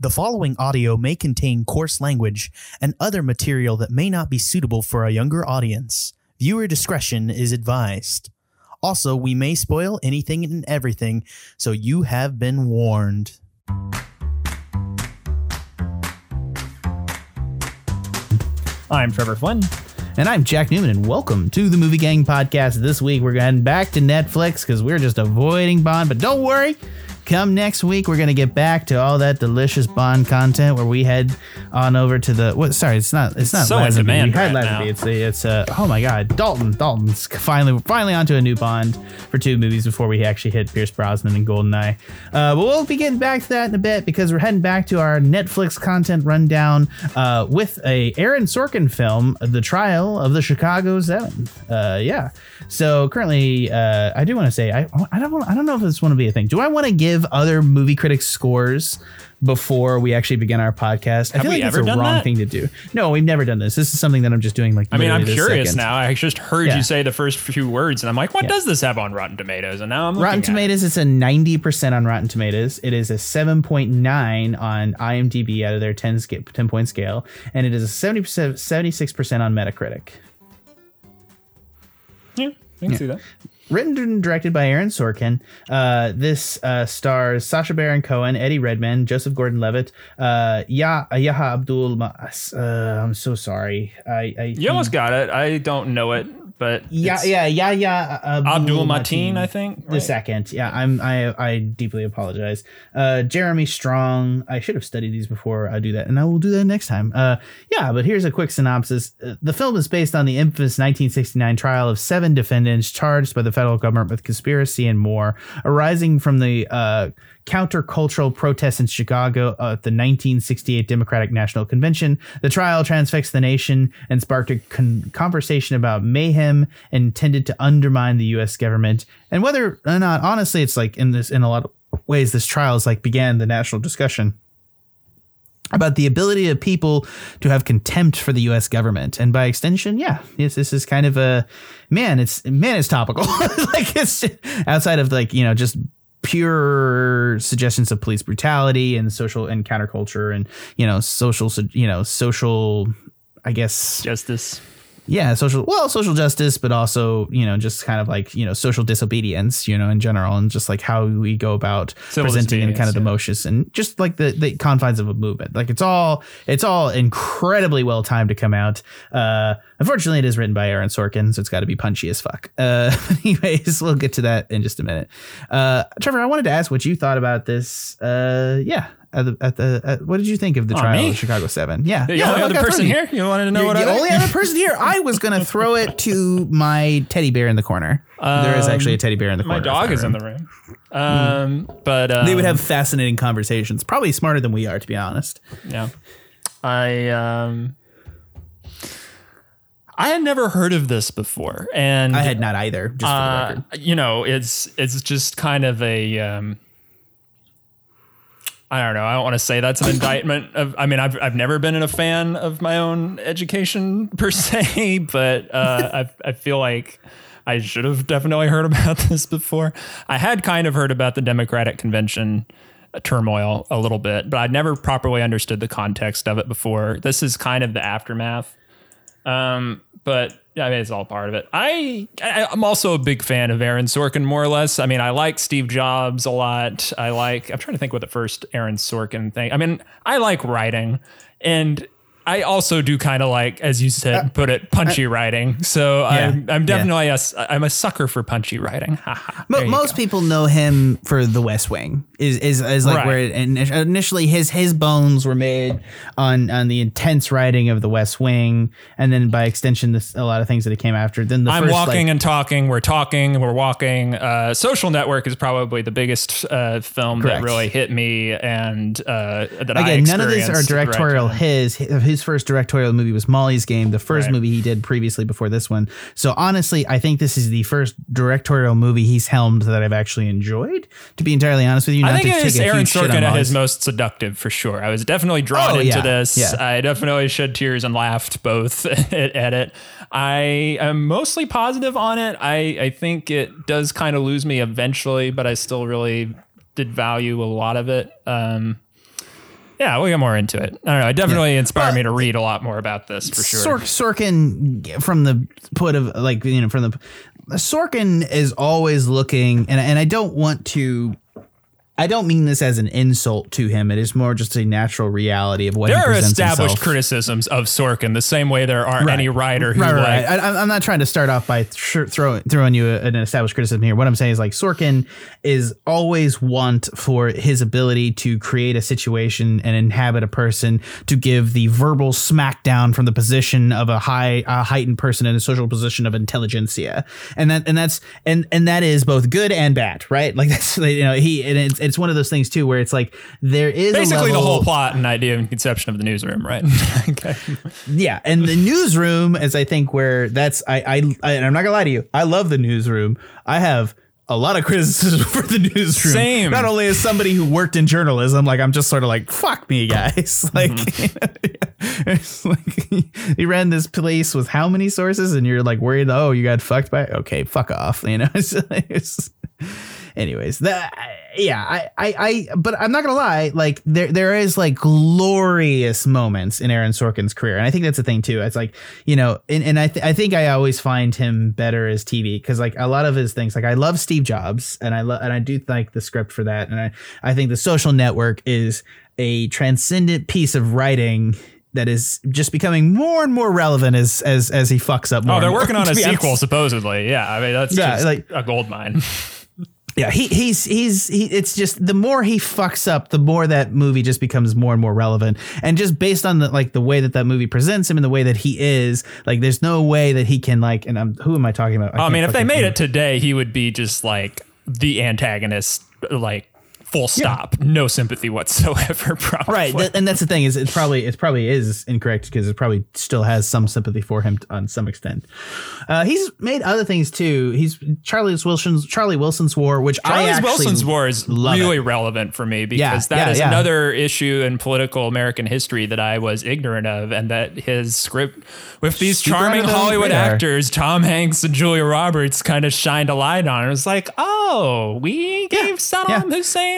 The following audio may contain coarse language and other material that may not be suitable for a younger audience. Viewer discretion is advised. Also, we may spoil anything and everything, so you have been warned. I'm Trevor Flynn. And I'm Jack Newman, and welcome to the Movie Gang Podcast. This week, we're heading back to Netflix because we're just avoiding Bond. But don't worry, come next week, we're going to get back to all that delicious Bond content where we head on over to the. What? Sorry, it's not. It's not So in Lazenby. demand right now. It's a, it's uh oh my god, Dalton. Dalton's finally finally onto a new Bond for two movies before we actually hit Pierce Brosnan and Goldeneye. Uh, but we'll be getting back to that in a bit because we're heading back to our Netflix content rundown uh, with a Aaron Sorkin film, The Trial of the Chicago Seven. Uh, yeah. So currently, uh, I do want to say I I don't I don't know if this want to be a thing. Do I want to give other movie critics scores? Before we actually begin our podcast, I Have feel we like it's ever a wrong that? thing to do. No, we've never done this. This is something that I'm just doing. Like, I mean, I'm curious second. now. I just heard Yeah. you say the first few words, and I'm like, what Yeah. does this have on Rotten Tomatoes? And now I'm Rotten at it. Tomatoes, it's a 90% on Rotten Tomatoes. It is a 7.9 on IMDb out of their 10, sca- 10 point scale. And it is a 70%, 76% on Metacritic. Yeah, I can see that. Written and directed by Aaron Sorkin. Uh, this uh, stars Sacha Baron Cohen, Eddie Redmayne, Joseph Gordon Levitt, uh, Yah, Yaha Abdul Mas. Uh, I'm so sorry. I, I, You almost got it. I don't know it, but Yeah, yeah, yeah, yeah. Abdul Mateen, I think. the right? second. Yeah, I'm. I I deeply apologize. Uh, Jeremy Strong. I should have studied these before I do that, and I will do that next time. Uh, yeah, but here's a quick synopsis. Uh, The film is based on the infamous 1969 trial of seven defendants charged by the federal government with conspiracy and more, arising from the uh, countercultural protests in Chicago at the 1968 Democratic National Convention. The trial transfixed the nation and sparked a con- conversation about mayhem intended to undermine the U.S. government and whether or not, honestly, it's like in this in a lot of ways, this trial is like began the national discussion about the ability of people to have contempt for the U.S. government, and by extension, yeah, yes, this is kind of a man. It's man, it's topical. like it's outside of like you know just pure suggestions of police brutality and social and counterculture and you know social you know social I guess Justice. Yeah social well social justice but also you know just kind of like you know social disobedience you know in general and just like how we go about Civil presenting and kind of the yeah. motions and just like the, the confines of a movement. Like it's all it's all incredibly well timed to come out. Uh unfortunately it is written by aaron sorkin so it's got to be punchy as fuck. Uh anyways we'll get to that in just a minute. Uh trevor i wanted to ask what you thought about this uh yeah at the, at the at, what did you think of the Oh, trial me? of chicago 7 yeah The yeah only other person front of you. here? You wanted to know You're what the I only other person here. I was gonna throw it to my teddy bear in the corner. there is actually a teddy bear in the corner. My dog is in the room. Um, but um, They would have fascinating conversations. Probably smarter than we are, to be honest. Yeah. I um I had never heard of this before. And I had not either. Just for the uh, record. you know, it's it's just kind of a um I don't know. I don't want to say that's an indictment of. I mean, I've I've never been a fan of my own education per se, but uh, I I feel like I should have definitely heard about this before. I had kind of heard about the Democratic Convention turmoil a little bit, but I'd never properly understood the context of it before. This is kind of the aftermath. Um, but yeah, I mean, it's all part of it. I, I I'm also a big fan of Aaron Sorkin, more or less. I mean, I like Steve Jobs a lot. I like. I'm trying to think what the first Aaron Sorkin thing. I mean, I like writing, and I also do kind of like, as you said, put it, punchy writing. So I'm, Yeah, I'm yeah. definitely a, s- I'm a sucker for punchy writing. Haha. Mo- There you most go. people know him for The West Wing. Is is, is like Right. where it, initially his his bones were made on on the intense writing of The West Wing, and then by extension, this a lot of things that it came after. Then the I'm first, walking like, and talking. We're talking. We're walking. Uh, Social Network is probably the biggest uh, film Correct. that really hit me, and uh, that I Again, none of these are directorial. directly. His his first directorial movie was Molly's Game, the first Right. movie he did previously before this one. So honestly, I think this is the first directorial movie he's helmed that I've actually enjoyed. To be entirely honest with you, I not think to it is Aaron huge shit on Sorkin at his most seductive for sure. I was definitely drawn Oh, into yeah, this. yeah. I definitely shed tears and laughed both at, at it. I am mostly positive on it. I, I think it does kind of lose me eventually, but I still really did value a lot of it. Um, yeah, we'll get more into it. I don't know. It definitely inspired me to read a lot more about this for sure. Sorkin, from the put of like you know from the Sorkin is always looking, and and I don't want to. I don't mean this as an insult to him. It is more just a natural reality of what there he are established himself. criticisms of Sorkin, the same way there aren't any writer who right, like right. I, I'm- I'm not trying to start off by th- throwing throwing you an established criticism here. What I'm saying is like Sorkin is always want for his ability to create a situation and inhabit a person to give the verbal smackdown from the position of a high a heightened person in a social position of intelligentsia, and that and that's and and that is both good and bad, right? Like that's you know he and it's it's one of those things too where it's like there is a basically the whole plot and idea and conception of the newsroom, right? okay. yeah, and the newsroom is I think where that's I I, I and I'm not gonna lie to you, I love the newsroom. I have a lot of criticism for the newsroom. Same. Not only as somebody who worked in journalism, like I'm just sort of like fuck me, guys. Like, mm-hmm. it's like you ran this place with how many sources, and you're like worried. Oh, you got fucked by. Okay, fuck off. You know. It's, it's, anyways that yeah I, I i but i'm not gonna lie like there there is like glorious moments in aaron sorkin's career and i think that's the thing too it's like you know and, and i th- i think i always find him better as tv because like a lot of his things like i love steve jobs and i love and i do like the script for that and i i think the social network is a transcendent piece of writing that is just becoming more and more relevant as as as he fucks up oh, more. Oh, they're and more, working on a be honest. sequel, supposedly. Yeah, I mean that's Yeah, just like- a gold mine. Yeah, he he's he's he, it's just the more he fucks up, the more that movie just becomes more and more relevant. And just based on the like the way that that movie presents him and the way that he is, like there's no way that he can like. And I'm who am I talking about? I can't mean, if they made think. it today, he would be just like the antagonist, like full stop, no sympathy whatsoever. Probably. Right, th- and that's the thing is it's probably it probably is incorrect because it probably still has some sympathy for him t- on some extent. Uh, he's made other things too. He's Charlie Wilson's Charlie Wilson's War, which I Charles actually Wilson's War is really it. relevant for me because that yeah, is yeah. another issue in political American history that I was ignorant of, and that his script with these charming Hollywood actors, Tom Hanks and Julia Roberts, kind of shined a light on. It was like, oh, we gave Saddam yeah. Hussein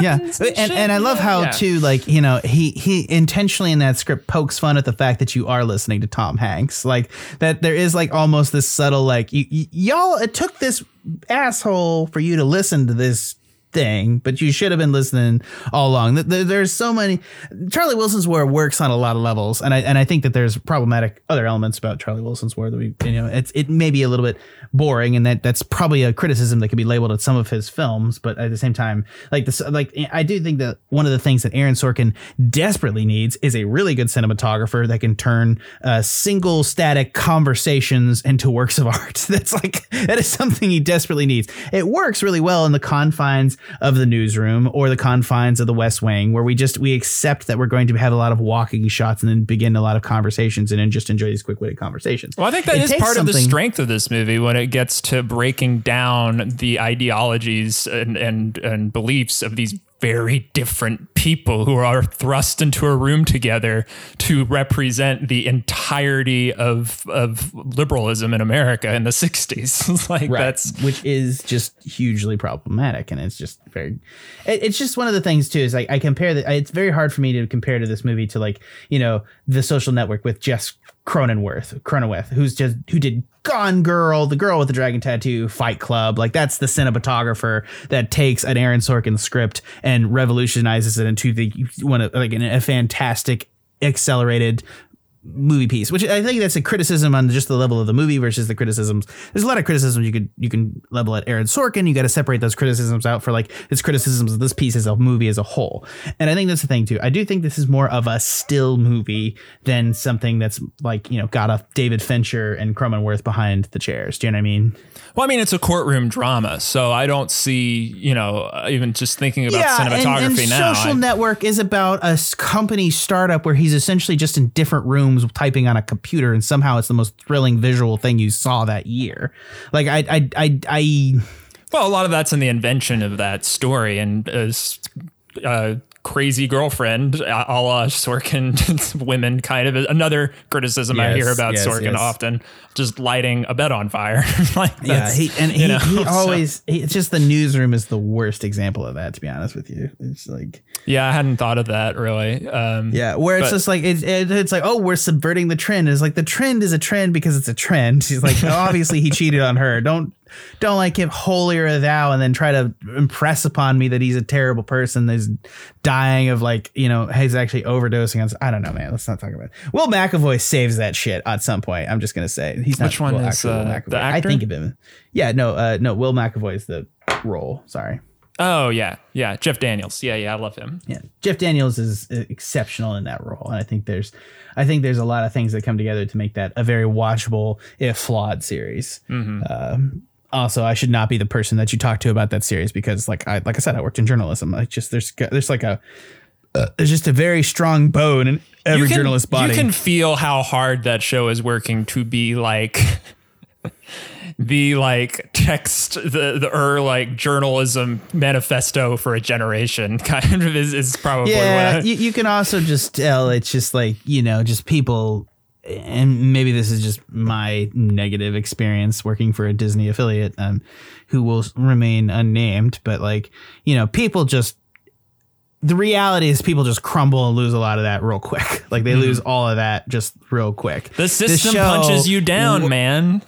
yeah weapons, and, shit. and i love how Yeah. too like you know he he intentionally in that script pokes fun at the fact that you are listening to tom hanks like that there is like almost this subtle like y- y- y'all it took this asshole for you to listen to this thing but you should have been listening all along. There's so many charlie wilson's war works on a lot of levels and i and i think that there's problematic other elements about charlie wilson's war that we you know it's it may be a little bit boring and that that's probably a criticism that could be labeled at some of his films but at the same time like this like i do think that one of the things that aaron sorkin desperately needs is a really good cinematographer that can turn uh, single static conversations into works of art. That's like that is something he desperately needs. It works really well in the confines of the newsroom or the confines of the west wing where we just we accept that we're going to have a lot of walking shots and then begin a lot of conversations and then just enjoy these quick-witted conversations. Well, I think that It is part of the strength of this movie when it gets to breaking down the ideologies and, and, and beliefs of these very different people who are thrust into a room together to represent the entirety of of liberalism in America in the 60s. like that's which is just hugely problematic and it's just very it, it's just one of the things too is like i compare that it's very hard for me to compare to this movie to like you know the social network with jeff cronenweth cronenweth who's just who did gone girl the girl with the dragon tattoo fight club. Like that's the cinematographer that takes an aaron sorkin script and revolutionizes it into the one of like a fantastic accelerated movie piece, which I think that's a criticism on just the level of the movie versus the criticisms. There's a lot of criticisms you could you can level at Aaron Sorkin. You got to separate those criticisms out for like his criticisms of this piece as a movie as a whole. And I think that's the thing too. I do think this is more of a still movie than something that's like you know got a David Fincher and Cronenweth behind the chairs. Do you know what I mean? well, I mean, it's a courtroom drama, so I don't see, you know, uh, even just thinking about cinematography and, and now. Social I- Network is about a company startup where he's essentially just in different rooms typing on a computer, and somehow it's the most thrilling visual thing you saw that year. Like I, I, I, I Well, a lot of that's in the invention of that story, and as uh, crazy girlfriend, a la Sorkin women, kind of another criticism I hear about yes, Sorkin yes. often, just lighting a bed on fire. like Yeah, he and he, know, he so- always he, it's just the newsroom is the worst example of that to be honest with you. It's like yeah, I hadn't thought of that really. Um, yeah, where it's But- just like it's it, it's like oh we're subverting the trend. It's like the trend is a trend because it's a trend. She's like obviously he cheated on her. Don't don't like give holier thou and then try to impress upon me that he's a terrible person. That's dying of like you know he's actually overdosing on. I don't know, man. Let's not talk about it. Will McAvoy saves that shit at some point. I'm just gonna say he's not. Which one Will, is, actual Will uh, the I think of him. Yeah, no, uh, no. Will McAvoy is the role. Sorry. Oh yeah, yeah. Jeff Daniels. Yeah, yeah. I love him. Yeah, Jeff Daniels is uh, exceptional in that role, and I think there's, I think there's a lot of things that come together to make that a very watchable, if flawed, series. Um, also, I should not be the person that you talk to about that series because, like I like I said, I worked in journalism. I just there's there's like a uh, there's just a very strong bone in every you can, journalist's body. You can feel how hard that show is working to be like the like text the the or like journalism manifesto for a generation kind of is, is probably yeah, what I, you, you can also just tell it's just like you know just people and maybe this is just my negative experience working for a disney affiliate um, who will remain unnamed but like you know people just the reality is people just crumble and lose a lot of that real quick. Like they lose all of that just real quick. The system show punches you down, man.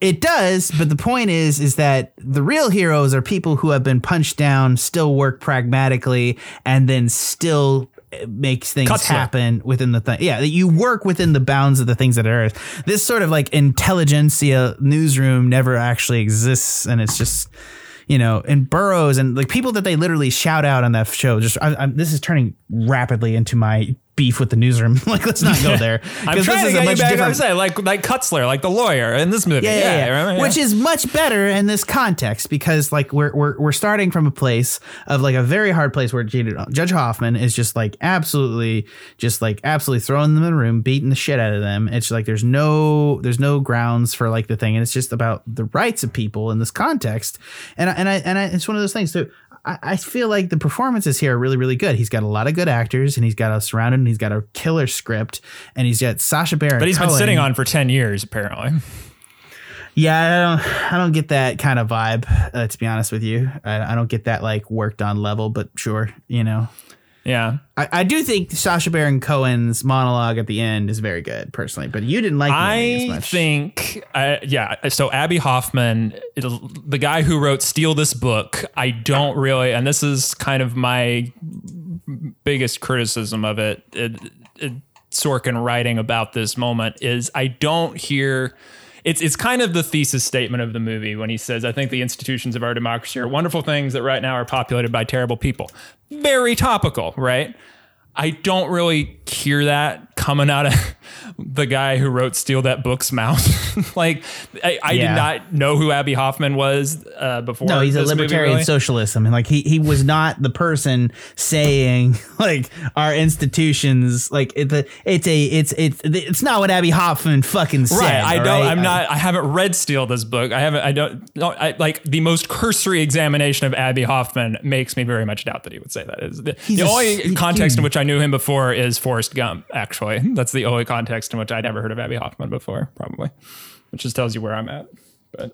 it does, but the point is, is that the real heroes are people who have been punched down, still work pragmatically, and then still makes things Kunstler. happen within the thing. Yeah, that you work within the bounds of the things that are. This sort of like intelligentsia newsroom never actually exists, and it's just. You know, and Burrows and like people that they literally shout out on that show. Just I, this is turning rapidly into my beef with the newsroom. like, let's not go there. I'm trying this to is a get you back. I'm saying like like Kunstler, like the lawyer in this movie. yeah, yeah, yeah. Yeah. Which is much better in this context because like we're we're we're starting from a place of like a very hard place where Judge Hoffman is just like absolutely just like absolutely throwing them in the room, beating the shit out of them. It's like there's no there's no grounds for like the thing, and it's just about the rights of people in this context. And I, and I and I, it's one of those things too. I I feel like the performances here are really, really good. He's got a lot of good actors, and he's got a surrounded, and he's got a killer script, and he's got Sacha Baron. but he's been sitting on for ten years apparently. Yeah, I don't, I don't get that kind of vibe. Uh, to be honest with you, I, I don't get that like worked on level. But sure, you know, Yeah. I, I do think Sacha Baron Cohen's monologue at the end is very good, personally. But you didn't like it as much. I think, uh, yeah. So Abbie Hoffman, the guy who wrote "Steal This Book," I don't really, and this is kind of my biggest criticism of it, it, it. Sorkin writing about this moment is I don't hear. It's it's kind of the thesis statement of the movie when he says, "I think the institutions of our democracy are wonderful things that right now are populated by terrible people." Very topical, right? I don't really hear that coming out of the guy who wrote "Steal That Book's" mouth. like, I, I Yeah. did not know who Abbie Hoffman was uh, before. No, he's a this movie, libertarian really. socialist. I mean, like he he was not the person saying like our institutions like it, the, it's a it's it's it's not what Abbie Hoffman fucking said. Right, I don't. right? I'm not. I haven't read "Steal This Book." I haven't. I don't. No, I, like the most cursory examination of Abbie Hoffman makes me very much doubt that he would say that. Is the, the only context in which I knew him before is Forrest Gump. Actually, that's the only context in which I'd never heard of Abbie Hoffman before, probably, which just tells you where I'm at. But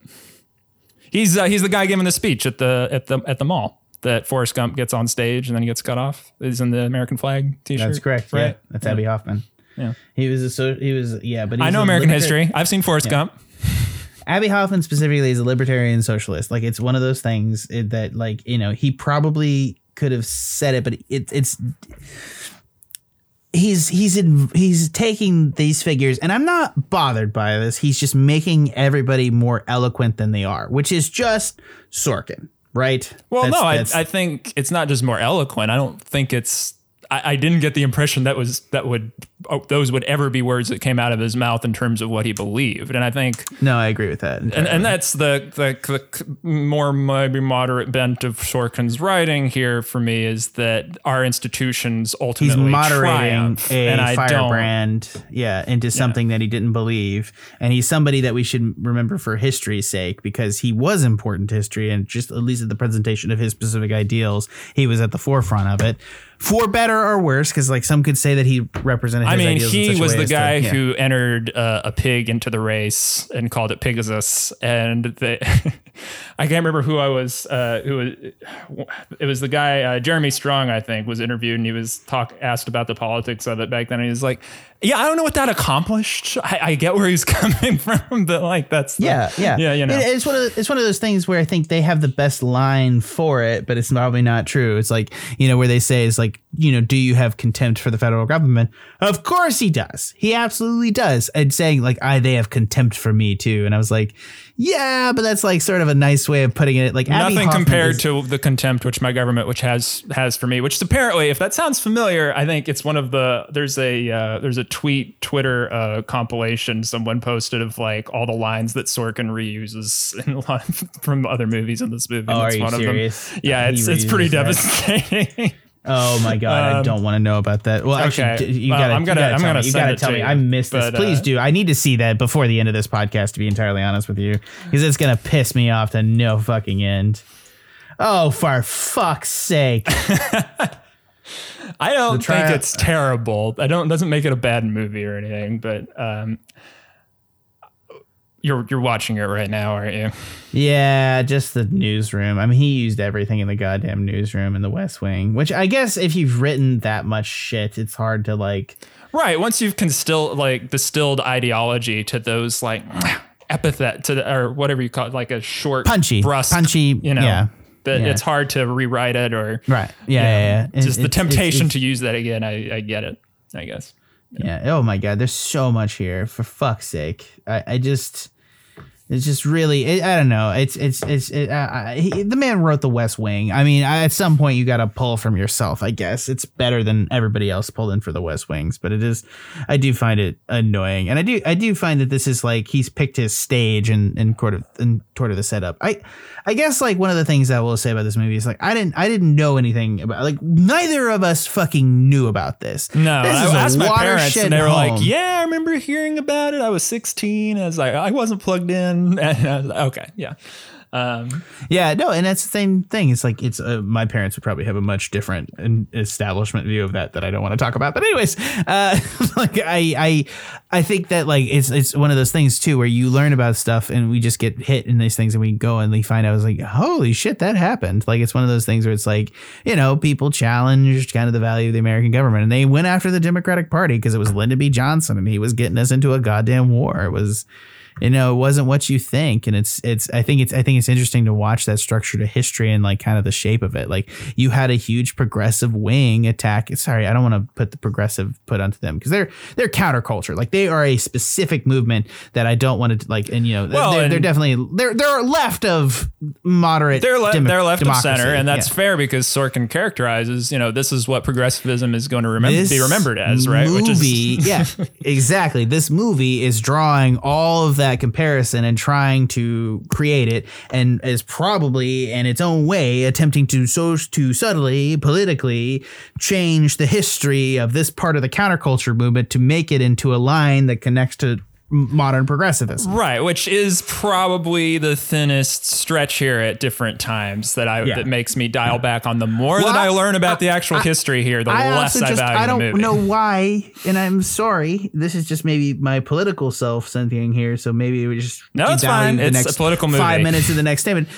he's uh, he's the guy giving the speech at the at the at the mall that Forrest Gump gets on stage and then he gets cut off. He's in the American flag T-shirt. That's correct. Yeah, right? that's Abbie Hoffman. Yeah. He was a so he was yeah, but I know American history. I've seen Forrest Gump. Abbie Hoffman specifically is a libertarian socialist. Like it's one of those things that like you know he probably could have said it, but it, it's he's he's in he's taking these figures, and I'm not bothered by this. He's just making everybody more eloquent than they are, which is just Sorkin, right? Well, That's- no, I, I think it's not just more eloquent. I don't think it's. I, I didn't get the impression that was that would Oh, those would ever be words that came out of his mouth in terms of what he believed. And I think, no, I agree with that. and, and that's the, the the more maybe moderate bent of Sorkin's writing here for me is that our institutions ultimately he's moderating triumph, a and I don't. firebrand, yeah, into something that he didn't believe, and he's somebody that we should remember for history's sake because he was important to history, and just at least at the presentation of his specific ideals, he was at the forefront of it. for better or worse, because like some could say that he represented. I mean, he was the as to- guy yeah. who entered uh, a pig into the race and called it Pigasus, And they, I can't remember who I was. Uh, who was? It was the guy uh, Jeremy Strong, I think, was interviewed and he was talk asked about the politics of it back then. And he was like, "Yeah, I don't know what that accomplished. I, I get where he's coming from, but like that's the- Yeah, yeah, yeah. You know, It- it's one of the, it's one of those things where I think they have the best line for it, but it's probably not true. It's like you know where they say is like you know, do you have contempt for the federal government? Of course he does. He absolutely does. And saying like, I they have contempt for me too, and I was like, yeah, but that's like sort of a nice way of putting it. Like Abbie Nothing Hoffman compared is- to the contempt which my government which has has for me which is apparently if that sounds familiar i think it's one of the there's a uh, there's a tweet twitter uh, compilation someone posted of like all the lines that sorkin reuses in a lot of, from other movies in this movie Oh, That's are you one serious? of them yeah He it's it's pretty that. devastating Oh my god, I Um, don't want to know about that. Well, actually, okay. you gotta. I'm gonna- you gotta I'm tell gonna me. You gotta tell me. you. I missed this. Please uh, do. I need to see that before the end of this podcast. To be entirely honest with you, because it's gonna piss me off to no fucking end. Oh, for fuck's sake! i don't think it's terrible i don't doesn't make it a bad movie or anything but um you're you're watching it right now aren't you yeah, just the newsroom. I mean, he used everything in the goddamn newsroom in the West Wing. Which I guess if you've written that much shit, it's hard to like. Right. Once you've constilled like distilled ideology to those like epithet to the, or whatever you call it, like a short Punchy, brusque, punchy, you know, yeah, that yeah. it's hard to rewrite it or Right. Yeah. Yeah. yeah. just the temptation to use that again. I, I get it. I guess. Yeah. Oh my God. There's so much here. For fuck's sake. I, I just. It's just really. It, I don't know. It's it's it's. It, uh, he, the man wrote The West Wing. I mean, I, at some point you got to pull from yourself. I guess it's better than everybody else pulled in for The West Wings. But it is. I do find it annoying, and I do I do find that this is like he's picked his stage and and sort of and sort of the setup. I I guess like one of the things I will say about this movie is like I didn't I didn't know anything about like neither of us fucking knew about this. No, this I asked my parents and they were home. like, "Yeah, I remember hearing about it. I was 16." I was like, "I wasn't plugged in." And I was "Okay, yeah." Um, Yeah, no, and that's the same thing. It's like it's uh, my parents would probably have a much different establishment view of that that I don't want to talk about. But anyways, uh, like I I I think that like it's it's one of those things too where you learn about stuff and we just get hit in these things and we go and we find out it's like holy shit that happened. Like it's one of those things where it's like you know people challenged kind of the value of the American government and they went after the Democratic Party because it was Lyndon B. Johnson and he was getting us into a goddamn war. It was you know, it wasn't what you think. And it's, it's, I think it's, I think it's interesting to watch that structure to history and like kind of the shape of it. Like you had a huge progressive wing attack. Sorry, I don't want to put the progressive put onto them because they're, they're counterculture. Like they are a specific movement that I don't want to like, and you know, Well, they're, they're definitely, they're, they're left of moderate. they're le- demo- they're left of center, and that's Yeah. fair because Sorkin characterizes, you know, this is what progressivism is going to remember This be remembered as, right? Movie, Which is yeah, exactly. This movie is drawing all of that comparison and trying to create it, and is probably in its own way attempting to so to subtly politically change the history of this part of the counterculture movement to make it into a line that connects to modern progressivism. Right, which is probably the thinnest stretch here at different times that I Yeah. that makes me dial back on the more Well, that I I- learn about the actual history here, the I less I just value I don't know why, and I'm sorry. This is just maybe my political self something here. So maybe we just No, it's fine. the It's next a political movie. Five minutes of the next statement.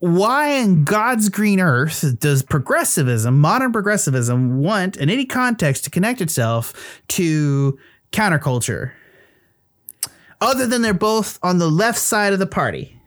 Why in God's green earth does progressivism, modern progressivism, want in any context to connect itself to counterculture? Other than they're both on the left side of the party.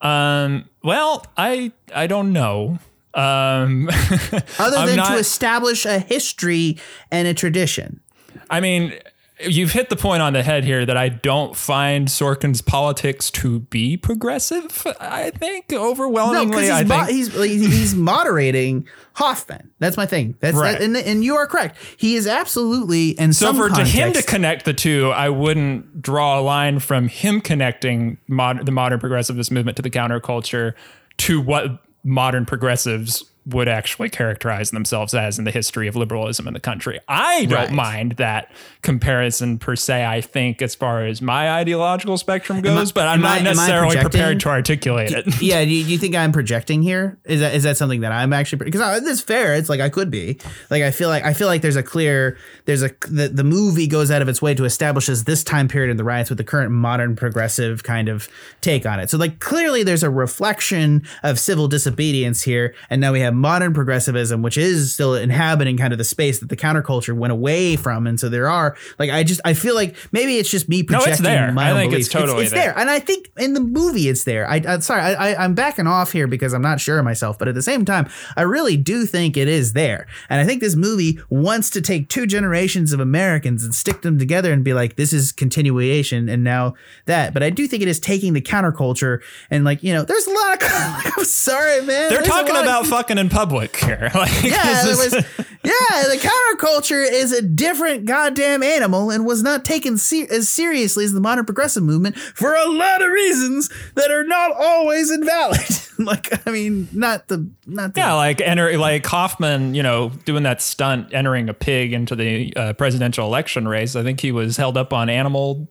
Um, well, I I don't know. Um, Other than not- to establish a history and a tradition. I mean, you've hit the point on the head here that I don't find Sorkin's politics to be progressive. I think No, overwhelmingly, I he's, think he's he's moderating Hoffman. That's my thing. That's Right. that, and, and you are correct. He is absolutely and So for to him to connect the two, I wouldn't draw a line from him connecting mod- the modern progressivist movement to the counterculture to what modern progressives would actually characterize themselves as in the history of liberalism in the country. I don't Right. mind that comparison per se. I think as far as my ideological spectrum goes, but I'm not I necessarily prepared to articulate it. yeah, do you, do you think I'm projecting here? Is that is that something that I'm actually because uh, it's fair? It's like I could be. Like I feel like I feel like there's a clear there's a the, the movie goes out of its way to establishes this time period in the riots with the current modern progressive kind of take on it. So like clearly there's a reflection of civil disobedience here, and now we have modern progressivism, which is still inhabiting kind of the space that the counterculture went away from, and so there are like I just I feel like maybe it's just me projecting no, it's there. my I own think it's totally it's, there. there. And I think in the movie it's there. I, I'm sorry, I, I, I'm backing off here because I'm not sure of myself, but at the same time, I really do think it is there. And I think this movie wants to take two generations of Americans and stick them together and be like, this is continuation and now that. But I do think it is taking the counterculture and like, you know, there's a lot of, I'm sorry, man. They're There's talking lot of- about fucking in public here. Like, yeah, is- was, yeah, the counterculture is a different goddamn animal and was not taken se- as seriously as the modern progressive movement for a lot of reasons that are not always invalid. like, I mean, not the, not the, Yeah, like enter like Hoffman, you know, doing that stunt, entering a pig into the uh, presidential election race. I think he was held up on animal,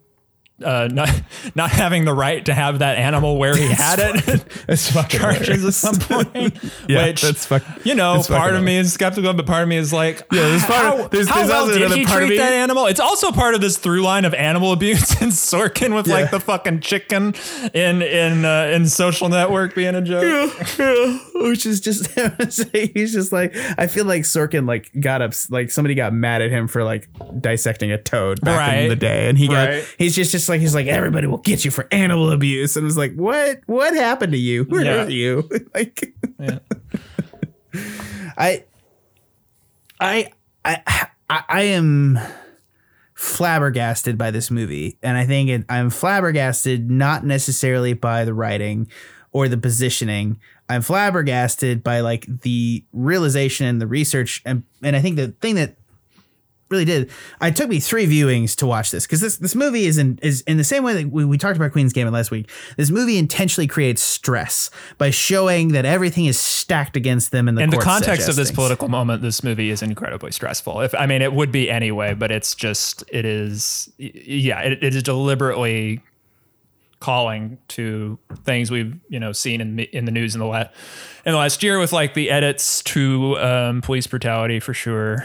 uh, not not having the right to have that animal where he had it. It's fucking charges at some point. Yeah, which that's fuck- you know, part of me is skeptical, but part of me is like, yeah, there's part of- how, there's- how there's well did he treat that animal? It's also part of this through line of animal abuse and Sorkin with Yeah. like the fucking chicken in in uh, in Social Network being a joke. which is just he's just like I feel like Sorkin like got up like somebody got mad at him for like dissecting a toad back Right. in the day and he got Right. he's just just like he's like everybody will get you for animal abuse. And it was like what? What happened to you? Where Yeah. are you? Like Yeah. I I I I I am flabbergasted by this movie and I think it, I'm flabbergasted not necessarily by the writing or the positioning. I'm flabbergasted by like the realization and the research and and I think the thing that really did I took me three viewings to watch this because this this movie is in is in the same way that we, we talked about Queen's Gambit last week this movie intentionally creates stress by showing that everything is stacked against them in the in the context of this adjustings. political moment, this movie is incredibly stressful. If I mean, it would be anyway, but it's just it is. Yeah, it, it is deliberately calling to things we've you know seen in the- in the news in the last in the last year with like the edits to um, police brutality for sure,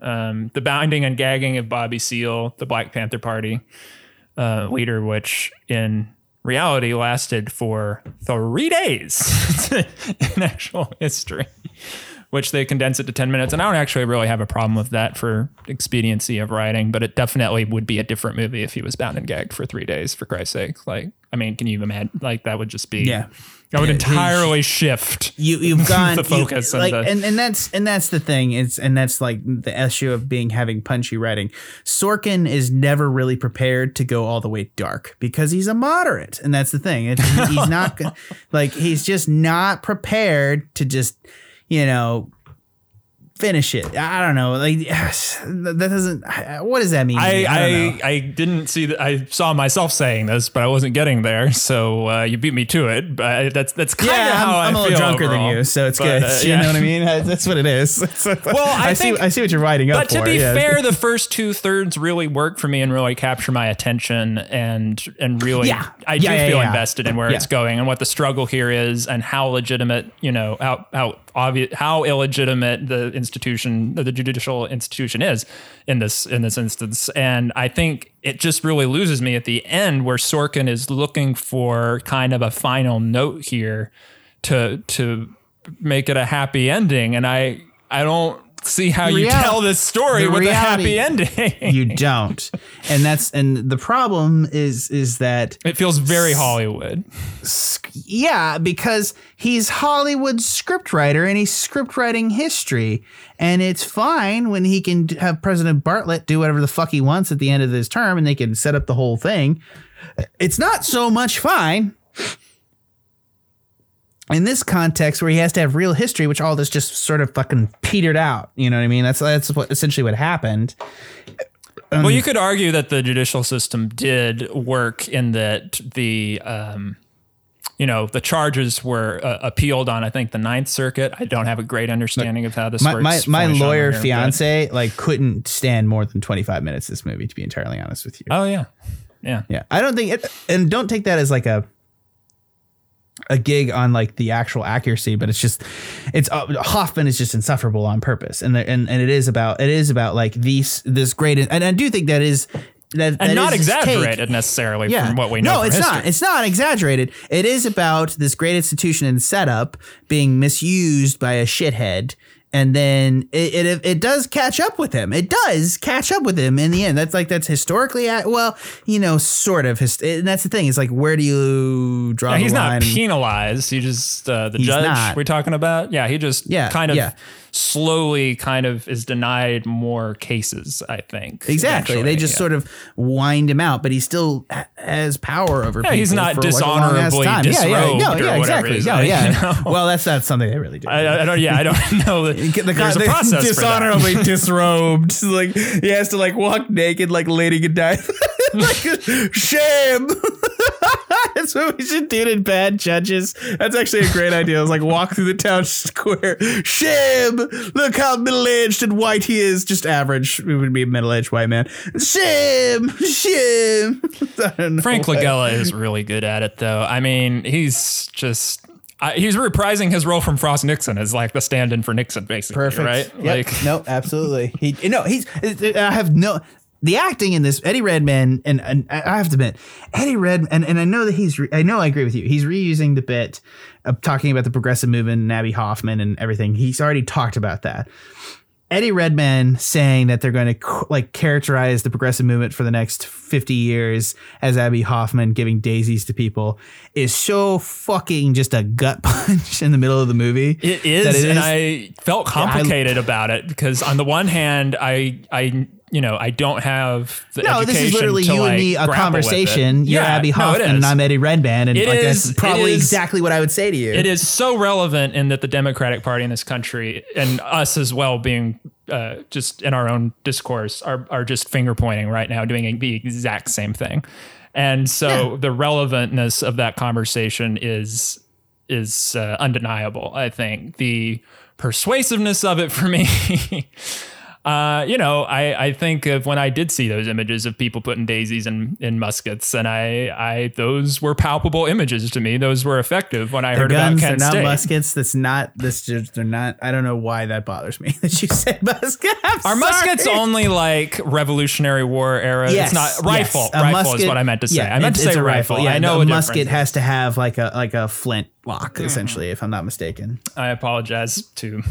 um, the binding and gagging of Bobby Seale, the Black Panther Party uh, leader, which in reality lasted for three days in actual history, which they condense it to 10 minutes. And I don't actually really have a problem with that for expediency of writing, but it definitely would be a different movie if he was bound and gagged for three days, for Christ's sake. Like, I mean, can you imagine? Like, that would just be. Yeah. That would entirely shift. you you've gone The you- focus and the- and, and that's and that's the thing it's and that's like the issue of being having punchy writing sorkin is never really prepared to go all the way dark because he's a moderate and that's the thing it's, he's not like he's just not prepared to just you know finish it i don't know like that doesn't what does that mean I know. I, I didn't see that. I saw myself saying this, but I wasn't getting there. So uh, you beat me to it. But that's that's kind of yeah, how I'm, I'm I a little drunker overall. than you, so it's But, good. uh, you yeah. know what I mean? That's what it is. well, I see, think- I see what you're writing up But to be yeah. fair, the first two thirds really work for me and really capture my attention and and really Yeah. I do feel invested in where it's going and what the struggle here is and how legitimate, you know, how how obvious how illegitimate the institution the judicial institution is in this in this instance. And I think it just really loses me at the end where Sorkin is looking for kind of a final note here to to make it a happy ending and I I don't see how you tell this story the with reality- a happy ending. you don't. And that's and the problem is is that it feels very Hollywood. yeah because he's hollywood scriptwriter and he's scriptwriting history. And it's fine when he can have president bartlet do whatever the fuck he wants at the end of his term and they can set up the whole thing. It's not so much fine in this context where he has to have real history which all this just sort of fucking petered out you know what i mean that's that's what essentially what happened well, you could argue that the judicial system did work in that the um, you know, the charges were uh, appealed on, I think, the Ninth Circuit. I don't have a great understanding of how this My works. my, my lawyer here, but- fiance like couldn't stand more than 25 minutes this movie to be entirely honest with you. Oh yeah, yeah. Yeah, I don't think it, and don't take that as like a a gig on like the actual accuracy, but it's just it's uh, Hoffman is just insufferable on purpose, and the, and and it is about it is about like these this great, and I do think that is that that And not exaggerated necessarily from what we know. No, it's history. not. It's not exaggerated. It is about this great institution and setup being misused by a shithead. And then it, it it does catch up with him. It does catch up with him in the end. That's like that's historically at well, you know, sort of. His, and that's the thing. It's like where do you draw Yeah, he's not penalized. He just uh, the judge not. we're talking about. Yeah, he just Yeah, kind of yeah. Slowly kind of is denied more cases. I think Exactly. They just yeah. sort of wind him out, but he still has power over Yeah, people. he's not for like dishonorably. Yeah, yeah, disrobed no, yeah, exactly. it is, No, like, yeah. you know? Well, that's not something they really do. I, I don't. Yeah, I don't know. The there's the a process dishonorably disrobed. Like he has to like walk naked like Lady Godiva. like shame. That's what we should do to bad judges. That's actually a great idea. I was like walk through the town square. Shame. Look how middle aged and white he is. Just average. It would be a middle aged white man. Shame. Shame. I don't know Frank why. Langella is really good at it, though. I mean, he's just. I, he's reprising his role from Frost Nixon as like the stand-in for Nixon, basically. Perfect. Right? Yep. Like, no, absolutely. He no, he's. I have no. The acting in this, Eddie Redmayne, and, and I have to admit, Eddie Redmayne, and, and I know that he's. Re, I know I agree with you. He's reusing the bit of talking about the progressive movement and Abbie Hoffman and everything. He's already talked about that. Eddie Redmayne saying that they're going to like characterize the progressive movement for the next 50 years as Abbie Hoffman giving daisies to people is so fucking just a gut punch in the middle of the movie. It is, and I felt I- complicated about it because on the one hand, I, I, you know, I don't have the No, this is literally you like, and me a conversation. You're Yeah, Abbie no, it Hoffman and. I'm Eddie Redmayne, and It like is- that's probably is- exactly what I would say to you. It is so relevant in that the Democratic Party in this country and us as well being uh, just in our own discourse are, are just finger pointing right now, doing the exact same thing. And so the relevantness of that conversation is is uh, undeniable. I think the persuasiveness of it for me. Uh, you know, I, I think of when I did see those images of people putting daisies in, in muskets, and I, I those were palpable images to me. Those were effective when I They're heard guns, about they're not State. muskets. That's not this. Just, they're not. I don't know why that bothers me that you said musket. I'm Are muskets only like Revolutionary War era? Yes, it's not rifle. yes. A rifle musket- is what I meant to say. yeah, I meant to it's- say a rifle. Yeah, I know a a musket difference. has to have like a like a flint lock, Mm-hmm. essentially, if I'm not mistaken. I apologize to.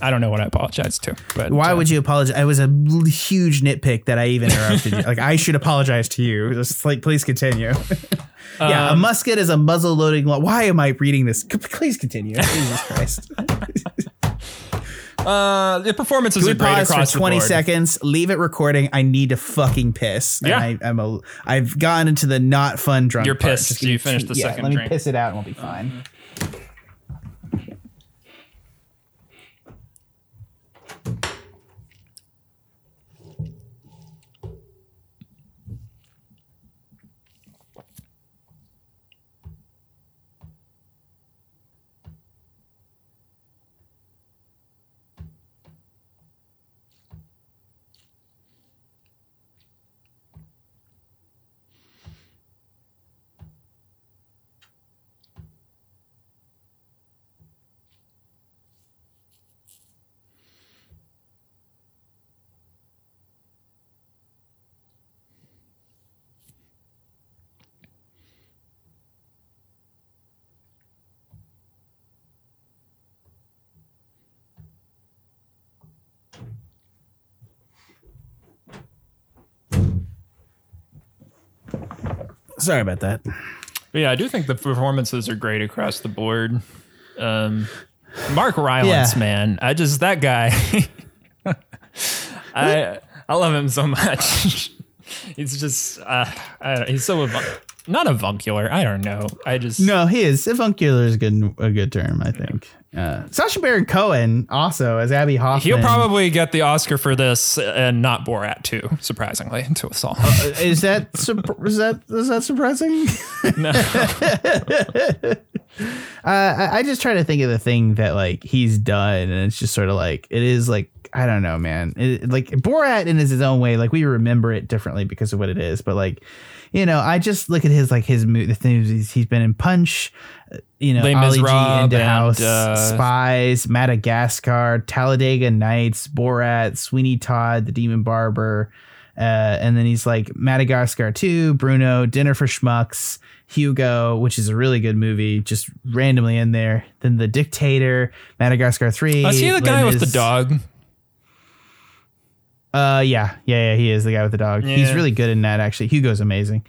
I don't know what I apologize to, but Why uh, would you apologize? It was a huge nitpick that I even interrupted you. Like I should apologize to you. Just like please continue. yeah, a Um, musket is a muzzle loading. Lo- Why am I reading this? Please continue. Jesus Christ. uh, the performances we are great pause across for 20 the board. seconds leave it recording i need to fucking piss And Yeah. I, i'm a i've gone into the not fun drunk You're part. pissed, Just so you finished the yeah, second let me drink. piss it out and we'll be fine sorry about that But yeah, I do think the performances are great across the board. Um, Mark Rylance, Yeah. man, I just that guy. I I love him so much. he's just uh, I don't know, he's so ev- not avuncular. I don't know. I just No, he is. Avuncular is a good a good term, I think. Uh, Sacha Baron Cohen also as Abbie Hoffman. He'll probably get the Oscar for this and not Borat too, surprisingly, to us all. is that is that is that surprising? No. Uh, I, I just try to think of the thing that like he's done, and it's just sort of like it is like I don't know, man. It, like Borat in his own way, like we remember it differently because of what it is, but like you know, I just look at his like his mo- the things he's, he's been in Punch, uh, you know, Les Ali G, and, House, uh, Spies, Madagascar, Talladega Nights, Borat, Sweeney Todd, The Demon Barber. Uh, and then he's like Madagascar 2, Bruno, Dinner for Schmucks, Hugo, which is a really good movie, just randomly in there. Then The Dictator, Madagascar 3. Was he the guy with the dog? Uh, yeah, yeah, yeah. He is the guy with the dog. He's really good in that. Actually, Hugo's amazing.